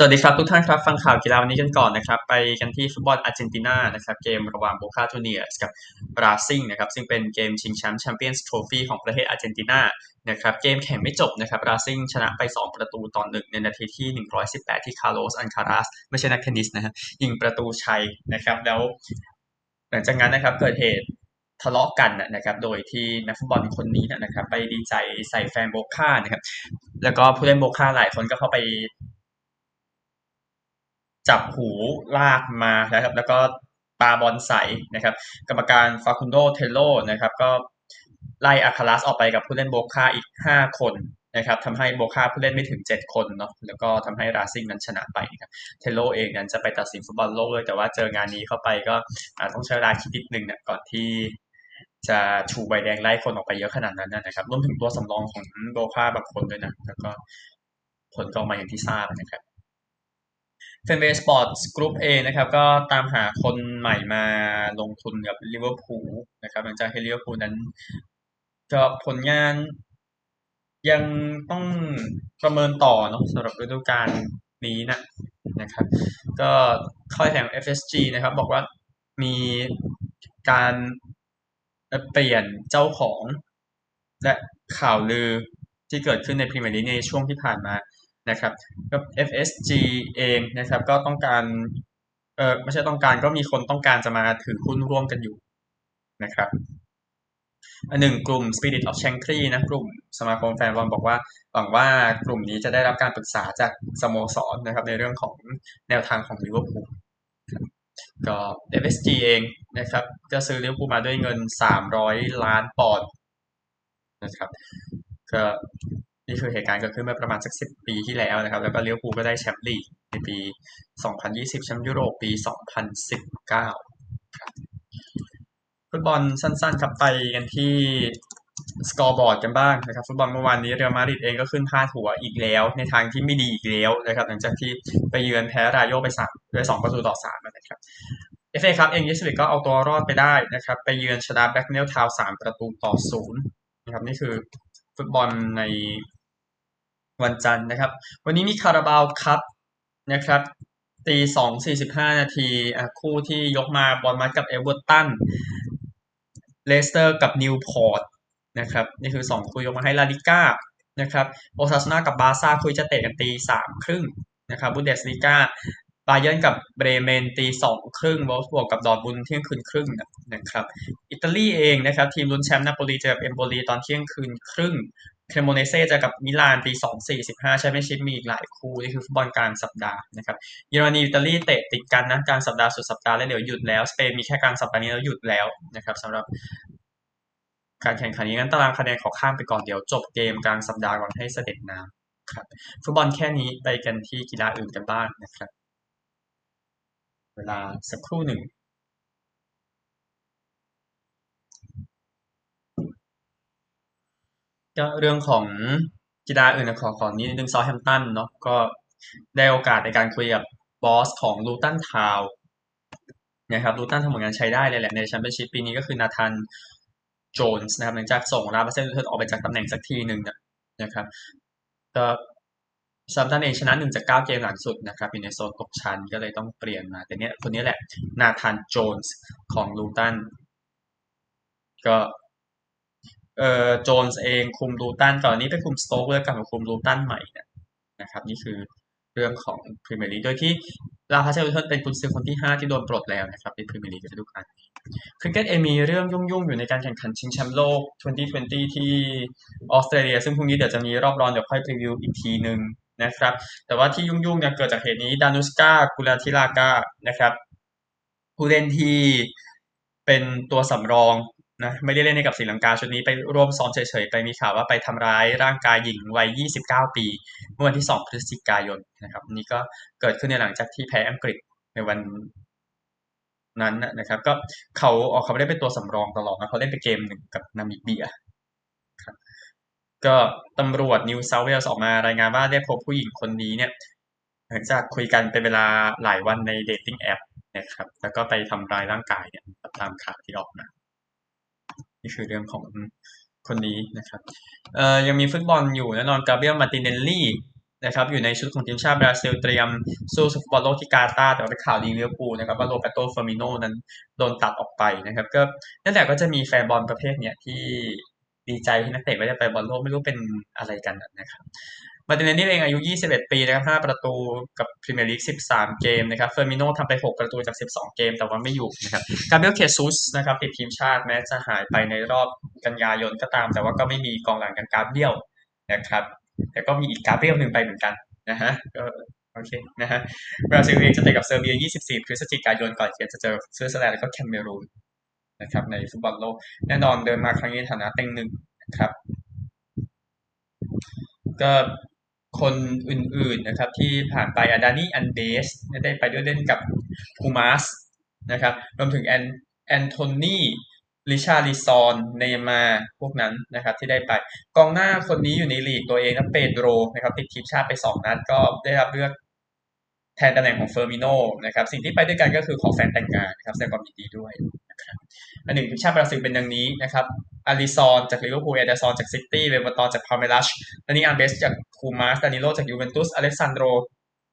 สวัสดีครับทุกท่านครับ ฟังข่าวกีฬาวันนี้กันก่อนนะครับ ไปกันที่ฟุตบอลอาร์เจนตินานะครับ เกมระหว่างโบคาจูเนียร์สกับราซิงนะครับ ซึ่งเป็นเกมชิงแชมป์แชมเปี้ยนส์โทรฟี่ของประเทศอาร์เจนตินานะครับเกมแข่งไม่จบนะครับราซิงชนะไป 2 ประตูต่อหนึ่งในนาทีที่ 118 ที่คาร์ลอสอัลคาราซไม่ใช่นักเทนนิสนะฮะยิงประตูชัยนะครับแล้ว หลังจากนั้นนะครับเกิดเหตุทะเลาะกันนะครับ โดยที่นักฟุตบอลคนนี้นะครับ ไปดีใจใส่แฟนโบคานะครับ แล้วก็ผู้เล่นโบคาหลายคนก็เข้าไป จับหูลากมานะครับ แล้วก็ปาบอลใส่นะครับ กรรมการฟาคุนโดเทโลนะครับ ก็ไล่อาคาลัสออกไปกับผู้เล่นโบคาอีก 5 คนนะครับทำให้โบคาผู้เล่นไม่ถึง 7 คนเนาะแล้วก็ทำให้ราซิงนั้นชนะไปนะครับเทโลเองนั้นจะไปตัดสินฟุตบอลโลกเลย แต่ว่าเจองานนี้เข้าไปก็ต้องใช้เวลาคิดนิดนึงเนี่ยก่อนที่จะชูใบแดงไล่คนออกไปเยอะขนาดนั้นนะครับรวมถึงตัวสำรองของโบคาบางคนด้วยนะแล้วก็ผลก็ออกมาอย่างที่ทราบนะครับ เฟนเวย์สปอร์ตกรุ๊ปเองนะครับก็ตามหาคนใหม่มาลงทุนกับลิเวอร์พูลนะครับหลังจากที่ลิเวอร์พูลนั้นก็ผลงานยังต้องประเมินต่อเนาะสำหรับฤดูกาลนี้นะนะครับ ก็ค่อยแห่ง FSG นะครับ บอกว่ามีการเปลี่ยนเจ้าของและข่าวลือที่เกิดขึ้นในพรีเมียร์ลีกในช่วงที่ผ่านมา นะครับก็ FSG เองนะครับก็ต้องการเออไม่ใช่ต้องการก็มีคนต้องการจะมาถือหุ้นร่วมกันอยู่นะครับอันหนึ่งกลุ่ม Spirit of Shankly นะกลุ่มสมาคมแฟนบอลบอกว่าหวังว่ากลุ่มนี้จะได้รับการปรึกษาจากสโมสรนะครับในเรื่องของแนวทางของลิเวอร์พูลก็ FSG เองนะครับก็ซื้อลิเวอร์พูลมาด้วยเงิน 300 ล้านปอนด์นะครับก็ นี่คือเหตุการณ์เกิดขึ้นเมื่อประมาณสักสิบปีที่แล้วนะครับ แล้วก็ลิเวอร์พูลก็ได้แชมป์ลีกในปี 2020 แชมป์ยุโรปปี 2019ครับฟุตบอลสั้นๆครับไปกันที่ scoreboard กันบ้างนะครับฟุตบอลเมื่อวานนี้เรอัลมาดริดเองก็ขึ้นพาดหัวอีกแล้ว ในทางที่ไม่ดีอีกแล้วนะครับ หลังจากที่ไปเยือนแพ้ราโยไปสามด้วยสองประตูต่อสามนะครับเอฟเอคัพเองอิปสวิชก็เอาตัวรอดไปได้นะครับ ไปเยือนชนะแบร็คเนลล์ทาวน์สามประตูต่อศูนย์นะครับนี่คือฟุตบอลใน วันจันทร์นะครับ วันนี้มีคาราบาวคัพนะครับตีสองสี่สิบห้านาทีคู่ที่ยกมาบอร์นมัธกับเอเวอร์ตันเลสเตอร์กับนิวพอร์ตนะครับนี่คือสองคู่ยกมาให้ลาลิก้านะครับโอซาซูน่ากับบาร์ซ่าคู่จะเตะกันตีสามครึ่งนะครับบุนเดสลิก้าบาเยิร์นกับเบรเมนตีสองครึ่งโวล์ฟสบวร์กกับดอร์ทมุนด์เที่ยงคืนครึ่งนะครับอิตาลีเองนะครับทีมลุ้นแชมป์นาโปลีเจอกับเอมโบลีตอนเที่ยงคืนครึ่ง เครโมเนเซ่เจอกับมิลานตีสองสี่สิบห้าแชมเปี้ยนชิพมีอีกหลายคู่ นี่คือฟุตบอลกลางสัปดาห์นะครับเยอรมนีอิตาลีเตะติดกันนะกลางสัปดาห์สุดสัปดาห์แล้วเดี๋ยวหยุดแล้ว สเปนมีแค่กลางสัปดาห์นี้แล้วหยุดแล้วนะครับสำหรับการแข่งขันนี้งั้นตารางคะแนนขอข้ามไปก่อนเดี๋ยวจบเกมกลางสัปดาห์ก่อนให้เสด็จน้ำครับฟุตบอลแค่นี้ไปกันที่กีฬาอื่นกันบ้างนะครับ เวลาสักครู่หนึ่ง ก็เรื่องของกีฬาอื่นขอขอนี้นึงเซาแธมป์ตันเนาะก็ได้โอกาสในการคุยกับบอสของลูตันทาวน์นะครับลูตันทำผลงานใช้ได้เลยแหละในแชมเปี้ยนชิพปีนี้ก็คือนาธานโจนส์นะครับหลังจากส่งราล์ฟฮาเซนฮึทเทิลออกไปจากตำแหน่งสักทีหนึ่งนะครับก็เซาแธมป์ตันเองชนะหนึ่งจากเก้าเกมหลังสุดนะครับอยู่ในโซนตกชั้นก็เลยต้องเปลี่ยนมาแต่เนี้ยคนนี้แหละนาธานโจนส์ของลูตันก็ เอ่อโจนส์เองคุมลูตันก่อนนี้ไปคุมสโต๊กแล้วกลับมาคุมลูตันใหม่นะครับ นี่คือเรื่องของพรีเมียร์ลีกโดยที่ราล์ฟฮาเซนฮึทเทิลเป็นกุนซือคนที่ 5 ที่โดนปลดแล้วนะครับในพรีเมียร์ลีกฤดูกาลนี้คริกเก็ตเองมีเรื่องยุ่งๆ อยู่ในการแข่งขันชิงแชมป์โลก 2020 ที่ออสเตรเลีย ซึ่งพรุ่งนี้เดี๋ยวจะมีรอบรองเดี๋ยวค่อยพรีวิวอีกทีหนึ่งนะครับ แต่ว่าที่ยุ่งๆเนี่ยเกิดจากเหตุนี้ดานุสกากุนาธิลากานะครับผู้เล่นที่เป็นตัวสำรอง นะไม่ได้เล่นในกับศรีลังกาชุดนี้ไปร่วมซ้อมเฉยๆ ไปมีข่าวว่าไปทำร้ายร่างกายหญิงวัย 29 ปี เมื่อวันที่ 2 พฤศจิกายนนะครับ นี่ก็เกิดขึ้นในหลังจากที่แพ้อังกฤษในวันนั้นนะครับ ก็เขาออกเขาไม่ได้เป็นตัวสำรองตลอดนะเขาเล่นไปเกมหนึ่งกับนามิเบียครับก็ตำรวจนิวเซาท์เวลส์ออกมารายงานว่าได้พบผู้หญิงคนนี้เนี่ยหลังจากคุยกันเป็นเวลาหลายวันใน dating app นะครับ แล้วก็ไปทำร้ายร่างกายเนี่ยตามข่าวที่ออกมา นี่คือเรื่องของคนนี้นะครับเอ่อยังมีฟุตบอลอยู่แน่นอนกาเบรียลมาร์ติเนลลี่นะครับอยู่ในชุดของทีมชาติบราซิลเตรียมสู้ฟุตบอลโลกที่กาตาร์แต่ว่าเป็นข่าวดีลิเวอร์พูลนะครับว่าโรแบร์โต้เฟอร์มิโนนั้นโดนตัดออกไปนะครับก็นั่นแหละก็จะมีแฟนบอลประเภทเนี้ยที่ดีใจที่นักเตะไม่ได้ไปบอลโลกไม่รู้เป็นอะไรกันนะครับ มาร์ติเนลลี่เองอายุ 21 ปีนะครับ 5 ประตูกับพรีเมียร์ลีก 13 เกมนะครับเฟอร์มิโนทำไป 6 ประตูจาก 12 เกม แต่ว่าไม่อยู่นะครับกาเบรียลเชซุสนะครับติดทีมชาติแม้จะหายไปในรอบกันยายนก็ตาม แต่ว่าก็ไม่มีกองหลังกันกาเบรียลนะครับ แต่ก็มีอีกกาเบรียลหนึ่งไปเหมือนกันนะฮะก็โอเคนะฮะบราซิลเองจะเตะกับเซอร์เบีย 24 พฤศจิกายนก่อนเกมจะเจอสวิตเซอร์แลนด์แล้วก็แคเมอรูนนะครับในฟุตบอลโลกแน่นอนเดินมาครั้งนี้ฐานะเต็งหนึ่งนะครับ ก็ คนอื่นๆนะครับที่ผ่านไปอาดานี่อัลเวสได้ไปด้วยเล่นกับพูมาสนะครับรวมถึงแอนแอนโทนีริชาร์ลิซอนเนย์มาร์พวกนั้นนะครับที่ได้ไปกองหน้าคนนี้อยู่ในลีกตัวเองนะเปโดรนะครับติดทีมชาติไปสองนัดก็ได้รับเลือกแทนตำแหน่งของเฟอร์มิโนนะครับสิ่งที่ไปด้วยกันก็คือขอแฟนแต่งงานนะครับแสดงความยินดีด้วยนะครับอันหนึ่งทีมชาติบราซิลเป็นดังนี้นะครับ อลิสซอนจากลิเวอร์พูลเอแดร์ซอนจากซิตี้เวเวร์ตอนจากพัลเมรัสดานี่อัลเวสจากพูมาสดานิโลจากยูเวนตุสอเล็กซานโดร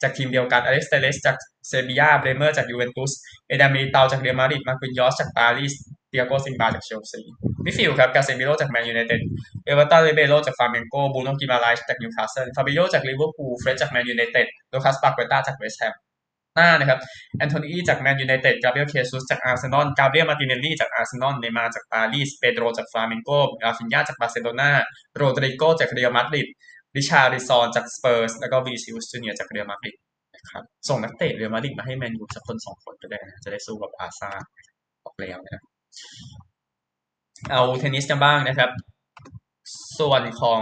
จากทีมเดียวกันอเล็กซ์เตเลสจากเซบียาเบรเมอร์จากยูเวนตุสเอแดร์มิลิเตาจากเรอัลมาดริดมาร์กินยอสจากปารีสติอาโก้ซิลวาจากเชลซีมิดฟิลด์ครับกาเซมิโรจากแมนยูไนเต็ดเอแวร์ตันริเบโรจากฟลาเมนโกบรูโนกิมาไรส์จากนิวคาสเซิลฟาบินโญ่จากลิเวอร์พูลเฟรดจากแมนยูไนเต็ดลูคัสปาเกต้าจากเวสต์แฮม หน้านะครับแอนโทนีจากแมนยูไนเต็ดกาเบรียลเชซุสจากอาร์เซนอลกาเบรียลมาร์ติเนลลี่จากอาร์เซนอลเนย์มาร์จากปารีสเปโดรจากฟลาเมนโกราฟินยาจากบาร์เซโลนาโรดริโกจากเรอัลมาดริดริชาร์ลิซอนจากสเปอร์สแล้วก็วินิซิอุสจูเนียร์จากเรอัลมาดริดนะครับส่งนักเตะเรอัลมาดริดมาให้แมนยูสักคนสองคนก็ได้นะจะได้สู้กับบาร์ซ่าออกแล้วนะครับเอาเทนนิสกันบ้างนะครับ ส่วนของ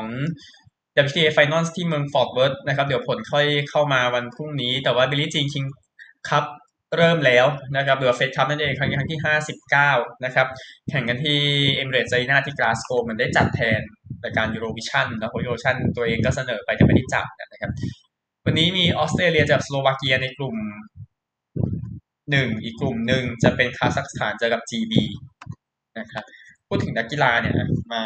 WTA Finals ที่เมืองฟอร์ตเวิร์ธนะครับ เดี๋ยวผลค่อยเข้ามาวันพรุ่งนี้ แต่ว่าบิลลี่จีนคิง ครับเริ่มแล้วนะครับหรือว่าเฟดคัพนั่นเองครั้งที่ครั้งที่ 59 นะครับ แข่งกันที่เอมิเรตส์อารีน่าที่กลาสโกว์มันได้จัดแทนรายการยูโรวิชั่นนะเพราะยูโรวิชั่นตัวเองก็เสนอไปแต่ไม่ได้จัดนะครับ วันนี้มีออสเตรเลียเจอสโลวาเกียในกลุ่มหนึ่งอีกกลุ่มหนึ่งจะเป็นคาซัคสถานเจอกับ GB นะครับพูดถึงนักกีฬาเนี่ยมา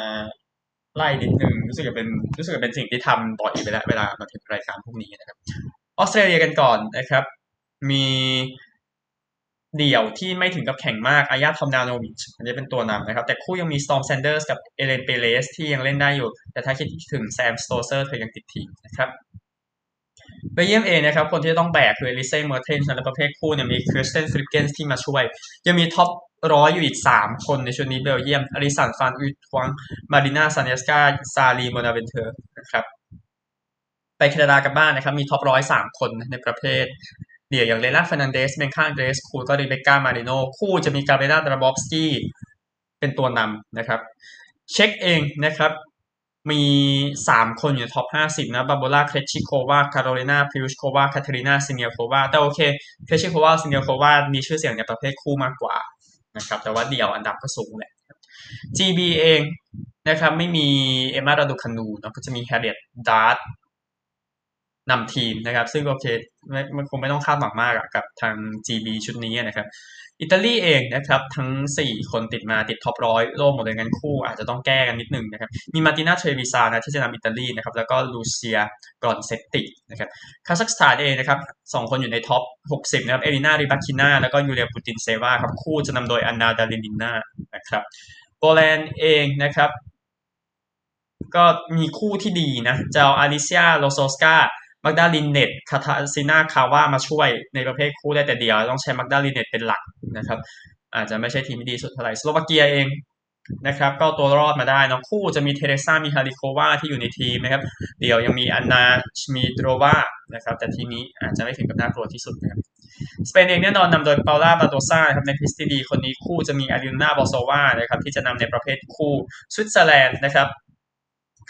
ไล่นิดนึงรู้สึกจะเป็นรู้สึกจะเป็นสิ่งที่ทำบ่อยไปแล้วเวลามาถึงรายการพวกนี้นะครับออสเตรเลียกันก่อนนะครับ มีเดี่ยวที่ไม่ถึงกับแข่งมาก อายาทอมนาโนวิชอันนี้เป็นตัวนำนะครับ แต่คู่ยังมีสตอมแซนเดอร์สกับเอเลนเปเลสที่ยังเล่นได้อยู่ แต่ถ้าคิดถึงแซมสโตเซอร์เธอยังติดทีมนะครับเบลเยียมเองนะครับ คนที่ต้องแบกคือลิเซ่เมอร์เทนในประเภทคู่เนี่ยมีคริสเตนฟริกเกนส์ที่มาช่วย ยังมีท็อปร้อยอยู่อีก 3 คนในชุดนี้เบลเยียมอริสันฟานอุทวังมารินาซานเนสกาซาลีโมนาเวนเทอร์นะครับไปแคนาดากันบ้างนะครับ มีท็อปร้อยสามคนในประเภท เดี่ยวอย่างเลล่าฟนันเดสเบียงกาอันเดรสคูก็ริเบก้ามาริโนคู่จะมีกาเบราดราบอฟสกี้เป็นตัวนำนะครับ เช็กเองนะครับ มีสามคนอยู่ท็อปห้าสิบนะบาโบล่าเครชิโควาคาโรเลนาพิวชโควาคาเทรินาซิเนียโควาแต่โอเคเครชิโควาซิเนียโความีชื่อเสียงในประเภทคู่มากกว่านะครับแต่ว่าเดี่ยวอันดับก็สูงแหละ GB เองนะครับไม่มีเอมมาราดูคานูเนาะก็จะมีแฮร์เรียตดาร์ต นำทีมนะครับ ซึ่งโอเคไม่มันคงไม่ต้องคาดหวังมากกับทาง GB ชุดนี้นะครับ อิตาลีเองนะครับ ทั้ง 4 คนติดมาติดท็อปร้อยโลกหมดเลยงั้นคู่ อาจจะต้องแก้กันนิดนึงนะครับ มีมาตินาเทรวิซานะที่จะนำอิตาลีนะครับ แล้วก็ลูเซียกรอนเซตตินะครับคาซัคสถานเองนะครับสองคนอยู่ในท็อป 60 นะครับ เอลินาริบัคินาแล้วก็ยูเลียปูตินเซวาครับคู่จะนำโดยอันนาดาลินินานะครับโปแลนด์เองนะครับ ก็มีคู่ที่ดีนะเจะเอาอาริเซียโลโซสกา มักดาลินเนตคาทาซินาคาว่ามาช่วยในประเภทคู่ได้แต่เดี่ยว ต้องใช้มักดาลินเนตเป็นหลักนะครับ อาจจะไม่ใช่ทีมที่ดีสุดเท่าไหร่สโลวาเกียเองนะครับก็ตัวรอดมาได้นะคู่จะมีเทเรซามิฮาริโควาที่อยู่ในทีมนะครับ เดี่ยวยังมีอันนาชมีโดรวานะครับ แต่ทีนี้อาจจะไม่ถึงกับน่ากลัวที่สุดนะครับสเปนเองแน่นอนนำโดยเปาล่าบาโดซ่าครับในพิสตีดีคนนี้คู่จะมีอารินาบอโซวานะครับที่จะนำในประเภทคู่สวิตเซอร์แลนด์นะครับ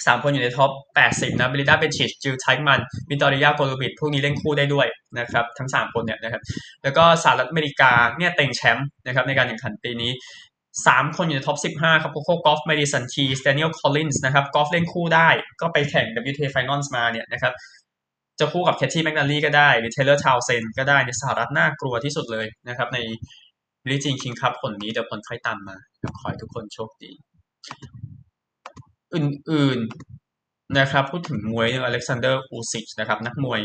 สามคนอยู่ในท็อป 80 นะเบลินดาเบนชิชจิลไทมันมิตอริยาโกลูบิดพวกนี้เล่นคู่ได้ด้วยนะครับ ทั้ง 3 คนเนี่ยนะครับ แล้วก็สหรัฐอเมริกาเนี่ยเต็งแชมป์นะครับในการแข่งขันปีนี้ 3 คนอยู่ในท็อป 15 ครับโคโค่กอล์ฟเมดิสันคีสแดเนียลคอลลินส์นะครับกอล์ฟเล่นคู่ได้ก็ไปแข่ง WTA Finals มาเนี่ยนะครับจะคู่กับแคทตี้แมกนาลีก็ได้หรือเทเลอร์ทาวเซนก็ได้ในสหรัฐน่ากลัวที่สุดเลยนะครับใน Billie Jean King Cup หนนี้เดี๋ยวผลค่อยตามมาขอให้ทุกคนโชคดี อื่นๆนะครับพูดถึงมวยอเล็กซานเดอร์อูซิกนะครับนักมวย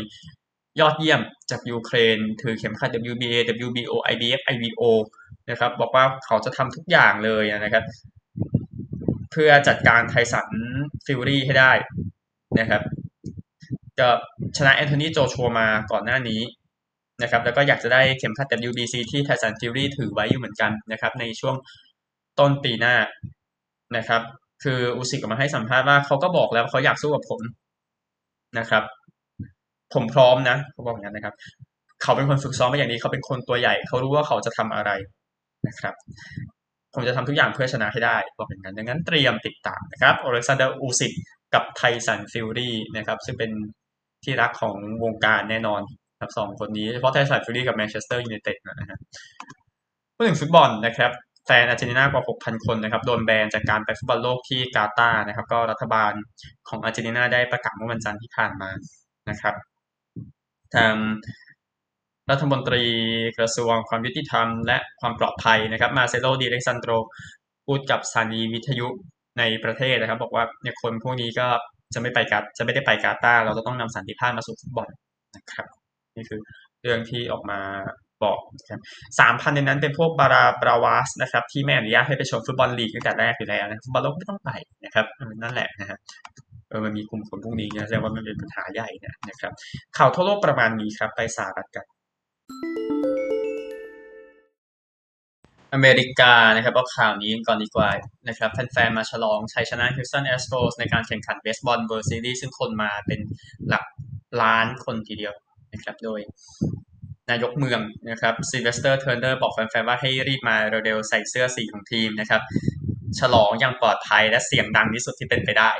ยอดเยี่ยมจากยูเครน ถือเข็มขัด WBA WBO IBF IBO นะครับบอกว่าเขาจะทำทุกอย่างเลยนะครับเพื่อจัดการไทสันฟิวรี่ให้ได้นะครับก็ชนะแอนโทนีโจชัวมาก่อนหน้านี้นะครับแล้วก็อยากจะได้เข็มขัด WBC ที่ไทสันฟิวรี่ถือไว้อยู่เหมือนกันนะครับในช่วงต้นปีหน้านะครับ คืออุซิกออกมาให้สัมภาษณ์ว่าเขาก็บอกแล้วเขาอยากสู้กับผมนะครับ ผมพร้อมนะเขาบอกอย่างนั้นนะครับ เขาเป็นคนฝึกซ้อมมาอย่างนี้เขาเป็นคนตัวใหญ่ เขารู้ว่าเขาจะทำอะไรนะครับ ผมจะทำทุกอย่างเพื่อชนะให้ได้บอกอย่างนั้นดังนั้นเตรียมติดตามนะครับอเล็กซานเดอร์อูซิกกับไทสันฟิวรี่นะครับ ซึ่งเป็นที่รักของวงการแน่นอนครับสองคนนี้เฉพาะไทสันฟิวรี่กับแมนเชสเตอร์ยูไนเต็ดนะฮะพูดถึงฟุตบอลนะครับ แฟนอาร์เจนตินากว่า 6,000 คนนะครับ โดนแบนจากการไปฟุตบอลโลกที่กาตาร์นะครับ ก็รัฐบาลของอาร์เจนตินาได้ประกาศเมื่อวันจันทร์ที่ผ่านมานะครับ ทางรัฐมนตรีกระทรวงความยุติธรรมและความปลอดภัยนะครับ มาเซโลดิเล็กซานโดรพูดกับสถานีวิทยุในประเทศนะครับ บอกว่าเนี่ยคนพวกนี้ก็จะไม่ไปกาจะไม่ได้ไปกาตาร์เราจะต้องนำสันติภาพมาสู่ฟุตบอลนะครับ นี่คือเรื่องที่ออกมา บอกสามพันในนั้นเป็นพวกบาราบราวาสนะครับที่ไม่อนุญาตให้ไปชมฟุตบอลลีกตั้งแต่แรกอยู่แล้วนะฟุตบอลโลกไม่ต้องไปนะครับนั่นแหละนะครับเออมันมีกลุ่มคนพวกนี้นะแสดงว่ามันเป็นปัญหาใหญ่นะครับ ข่าวทั่วโลกประมาณนี้ครับ ไปสหรัฐกันอเมริกานะครับเอาข่าวนี้ก่อนดีกว่านะครับแฟนๆมาฉลองชัยชนะฮิวสตันแอสโตรสในการแข่งขันเบสบอล World Series ซึ่งคนมาเป็นหลักล้านคนทีเดียวนะครับ โดย นายกเมืองนะครับซิเวสเตอร์เทอร์เนอร์บอกแฟนๆว่าให้รีบมาเร็วๆใส่เสื้อสีของทีมนะครับ ฉลองอย่างปลอดภัยและเสียงดังที่สุดที่เป็นไปได้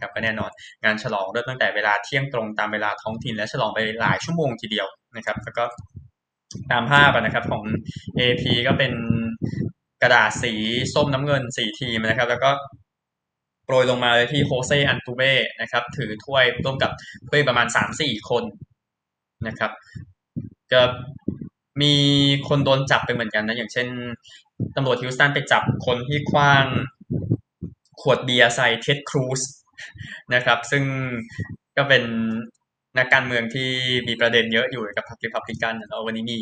ครับก็แน่นอนงานฉลองเริ่มตั้งแต่เวลาเที่ยงตรงตามเวลาท้องถิ่นและฉลองไปหลายชั่วโมงทีเดียวนะครับ แล้วก็ตามภาพนะครับของ AP ก็เป็นกระดาษสีส้มน้ำเงินสีทีมนะครับ แล้วก็โปรยลงมาเลยที่โฮเซอันตูเบ้นะครับ ถือถ้วยร่วมกับเพื่อนประมาณสามสี่คนนะครับ ก็มีคนโดนจับไปเหมือนกันนะ อย่างเช่นตำรวจฮิวสตันไปจับคนที่คว้างขวดเบียร์ใส่เท็ดครูซนะครับ ซึ่งก็เป็นนักการเมืองที่มีประเด็นเยอะอยู่กับพรรครีพับลิกันแล้ววันนี้มี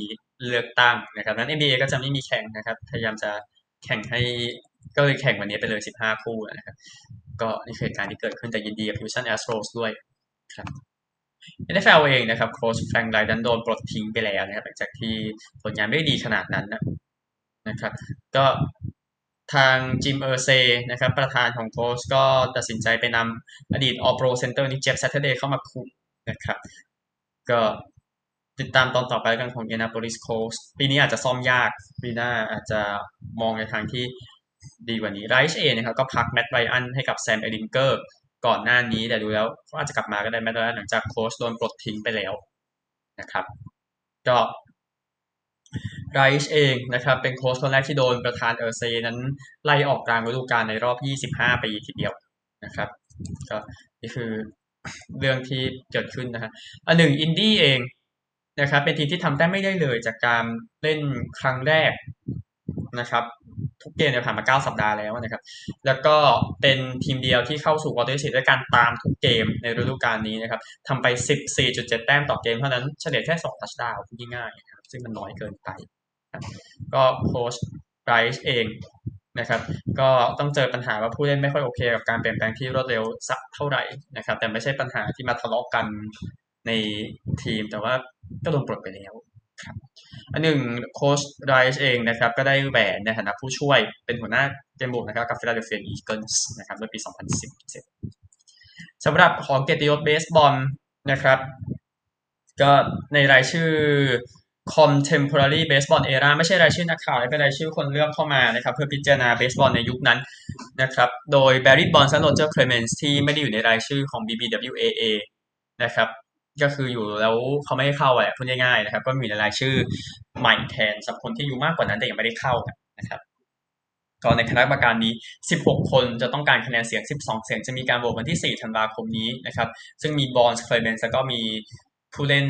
เลือกตั้งนะครับนั้น NBA ก็จะไม่มีแข่งนะครับ พยายามจะแข่งให้ก็เลยแข่งวันนี้ไปเลย 15 คู่นะครับ ก็นี่คือการที่เกิดขึ้นแต่ยินดีกับ Houston Astros ด้วยครับ NFL เองนะครับโค้ชแฟรงค์ไรช์โดนปลดทิ้งไปแล้วนะครับหลังจากที่ผลงานไม่ดีขนาดนั้นนะครับ ก็ทางจิมเออร์เซนะครับประธานของโคลท์สก็ตัดสินใจไปนำอดีต All-Pro center นี่เจฟฟ์แซตเทอร์เดย์เข้ามาคุมนะครับ ก็ติดตามตอนต่อไปกันของ Indianapolis Colts ปีนี้อาจจะซ่อมยาก ปีหน้าอาจจะมองในทางที่ดีกว่านี้ไรช์เองนะครับก็พักแมตต์ไรอันให้กับแซมเอลิงเกอร์ ก่อนหน้านี้แต่ดูแล้วเขาอาจจะกลับมาก็ได้แมตต์ไรอันหลังจากโค้ชโดนปลดทิ้งไปแล้วนะครับ ก็ไรช์เองนะครับเป็นโค้ชคนแรกที่โดนประธานเออร์เซนั้นไล่ออกกลางฤดูกาลในรอบ 25 ปีทีเดียวนะครับก็นี่คือเรื่องที่เกิดขึ้นนะฮะอันหนึ่งอินดี้เองนะครับเป็นทีมที่ทำได้ไม่ได้เลยจากการเล่นครึ่งแรกนะครับ ทุกเกมเนี่ยผ่านมา 9 สัปดาห์แล้วนะครับ แล้วก็เป็นทีมเดียวที่เข้าสู่ quarter สี่ด้วยการตามทุกเกมในฤดูกาลนี้นะครับทำไป 14.7 แต้มต่อเกมเท่านั้นเฉลี่ยแค่2 touchdown พูดง่ายๆนะครับซึ่งมันน้อยเกินไป ก็โค้ชไรช์เองนะครับ ก็ต้องเจอปัญหาว่าผู้เล่นไม่ค่อยโอเค กับการเปลี่ยนแปลงที่รวดเร็วสักเท่าไหร่นะครับ แต่ไม่ใช่ปัญหาที่มาทะเลาะกันในทีมแต่ว่าก็โดนปลดไปแล้ว อันหนึ่งโค้ชไรช์เองนะครับ ก็ได้แหวนในฐานะผู้ช่วยเป็นหัวหน้าเกมบุกนะครับกับฟิลาเดลเฟียอีเกิลส์นะครับในปี 2017สำหรับหอเกียรติยศเบสบอลนะครับ ก็ในรายชื่อ Contemporary Baseball Era ไม่ใช่รายชื่อนักข่าวเป็นรายชื่อคนเลือกเข้ามานะครับ เพื่อพิจารณาเบสบอลในยุคนั้นนะครับ โดย Barry Bonds และ Roger Clemens ที่ไม่ได้อยู่ในรายชื่อของ BBWAA นะครับ ก็คืออยู่แล้วเขาไม่ให้เข้าอะพูดง่ายๆนะครับ ก็มีรายชื่อใหม่แทนสำหรับคนที่อยู่มากกว่านั้นแต่ยังไม่ได้เข้านะครับก็ในคณะกรรมการนี้ 16 คนจะต้องการคะแนนเสียง 12 เสียงจะมีการโหวตวันที่ 4 ธันวาคมนี้นะครับ ซึ่งมีบอนส์เคลเมนส์แล้วก็มีผู้เล่น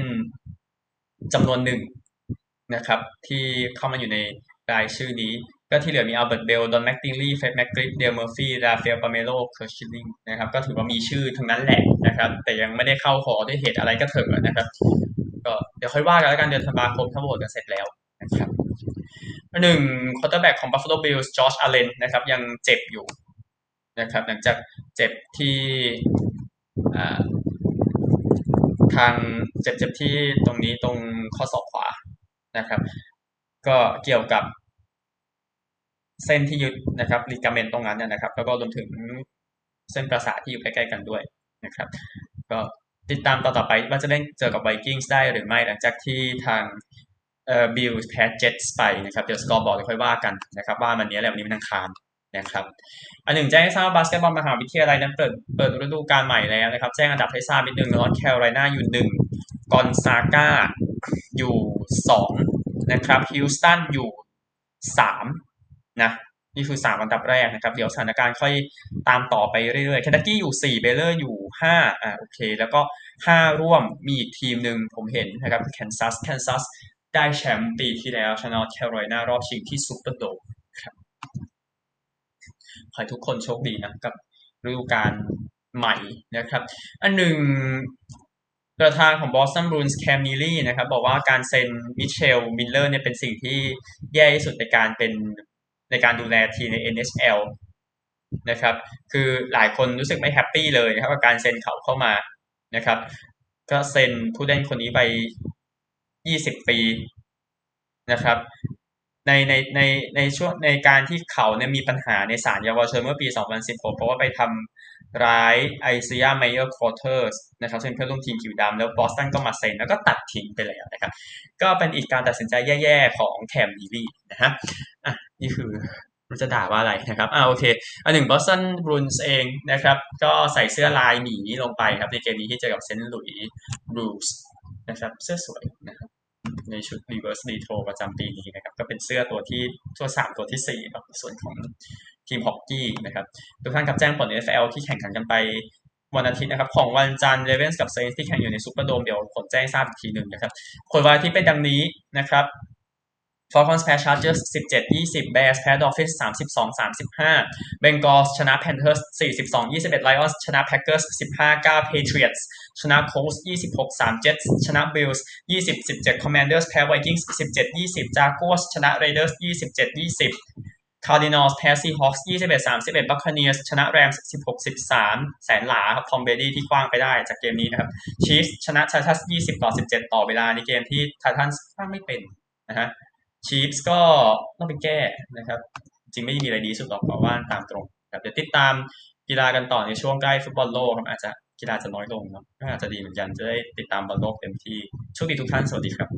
จำนวนหนึ่งนะครับ ที่เข้ามาอยู่ในรายชื่อนี้ ก็ที่เหลือมีอัลเบิร์ตเบลล์ดอนแมตติงลีเฟรดแมคกริฟฟ์เดลเมอร์ฟี่ราฟาเอลพาลเมโรเคิร์ตชิลลิงนะครับ ก็ถือว่ามีชื่อทั้งนั้นแหละ นะครับ แต่ยังไม่ได้เข้าหอด้วยเหตุอะไรก็เถอะนะครับ ก็เดี๋ยวค่อยว่ากันแล้วกันเดือนธันวาคมถ้าโหวตกันเสร็จแล้วนะครับหนึ่งควอเตอร์แบ็กของ Buffalo Bills จอชอาเลนนะครับ ยังเจ็บอยู่นะครับ หลังจากเจ็บที่ทางเจ็บเจ็บที่ตรงนี้ตรงข้อศอกขวานะครับ ก็เกี่ยวกับเส้นที่ยึดนะครับ ligament ตรงนั้นนะครับ แล้วก็รวมถึงเส้นประสาทที่อยู่ใกล้ๆกันด้วย นะครับก็ติดตามต่อต่อไปว่าจะเล่นเจอกับไวกิ้งส์ได้หรือไม่หลังจากที่ทางเอ่อบิลแพ้เจ็ตส์ไปนะครับเดี๋ยวสกอร์บอร์ดค่อยว่ากันนะครับว่ามันนี้แหละวันนี้มันอังคารนะครับอันหนึ่งแจ้งให้ทราบบาสเกตบอลมหาวิทยาลัยนั้นเปิดเปิดฤดูกาลใหม่แล้วนะครับ แจ้งอันดับให้ทราบนิดนึงนอร์ทแคโรไลนาอยู่หนึ่งกอนซาก้าอยู่สองนะครับฮิวสตันอยู่สามนะ นี่คือสามอันดับแรกนะครับ เดี๋ยวสถานการณ์ค่อยตามต่อไปเรื่อยๆแคนตักกี้อยู่สี่เบเลอร์อยู่ห้าอ่าโอเค แล้วก็ห้าร่วมมีอีกทีมหนึ่งผมเห็นนะครับแคนซัสแคนซัสได้แชมป์ปีที่แล้วชนะแคโรไลนารอบชิงที่ซูเปอร์โดมครับขอให้ทุกคนโชคดีนะกับฤดูกาลใหม่นะครับ อันหนึ่งประธานของ Boston Bruins แคมนีลี่นะครับ บอกว่าการเซ็นมิตเชลล์มิลเลอร์เนี่ยเป็นสิ่งที่แย่ที่สุดในการเป็น ในการดูแลทีมใน NHL นะครับ คือหลายคนรู้สึกไม่ happy เลยนะครับกับการเซ็นเขาเข้ามานะครับ ก็เซ็นผู้เล่นคนนี้ไป 20 ปีนะครับ ในในในในช่วงในการที่เขาเนี่ยมีปัญหาในศาลเยาวชนเมื่อปี 2016 เพราะว่าไปทำร้ายไอเซยาห์ไมเยอร์คราเธอร์สนะครับซึ่งเพื่อนร่วมทีมผิวดำแล้วบอสตันก็มาเซ็นแล้วก็ตัดทิ้งไปแล้วนะครับ ก็เป็นอีกการตัดสินใจแย่ๆของแคมนีลี่นะฮะอะ นี่คือรู้จะด่าว่าอะไรนะครับอ่าโอเคอันหนึ่งบอสตันบรูอินส์เองนะครับ ก็ใส่เสื้อลายหมีลงไปครับ ในเกมนี้ที่เจอกับเซนต์หลุยส์บลูส์นะครับ เสื้อสวยนะครับ ในชุด reverse retro ประจำปีนี้นะครับ ก็เป็นเสื้อตัวที่ตัวสามตัวที่สี่ครับส่วนของทีมฮอกกี้นะครับทุกท่านครับแจ้งผล NFL ที่แข่งขันกันไปวันอาทิตย์นะครับ ของวันจันทร์เรเวนส์กับเซนต์สที่แข่งอยู่ในซูเปอร์โดมเดี๋ยวผลแจ้งทราบอีกทีหนึ่งนะครับผลวันอาทิตย์เป็นดังนี้นะครับ Falcons แพ้ Chargers 17-20 Bears แพ้ Dolphins 32-35 Bengals ชนะ Panthers 42-21 Lions ชนะ Packers 15-9 Patriots ชนะ Colts 26-3 Jets ชนะ Bills 20-17 Commanders แพ้ Vikings 17-20 Jaguars ชนะ Raiders 27-20 Cardinals แพ้ Seahawks 21-31 Buccaneers ชนะ Rams 16-13 แสนหลาครับ Tom Brady ที่คว้างไปได้จากเกมนี้นะครับ Chiefs ชนะ Titans 20-17 ต่อเวลาในเกมที่ Titans ขว้างไม่เป็นนะฮะ ชีฟส์ก็ต้องไปแก้นะครับ จริงไม่มีอะไรดีสุดหรอกเพราะว่าตามตรงครับเดี๋ยวติดตามกีฬากันต่อในช่วงใกล้ฟุตบอลโลกครับอาจจะกีฬาจะน้อยลงเนาะก็อาจจะดีเหมือนกันจะได้ติดตามบอลโลกเต็มที่โชคดีทุกท่านสวัสดีครับ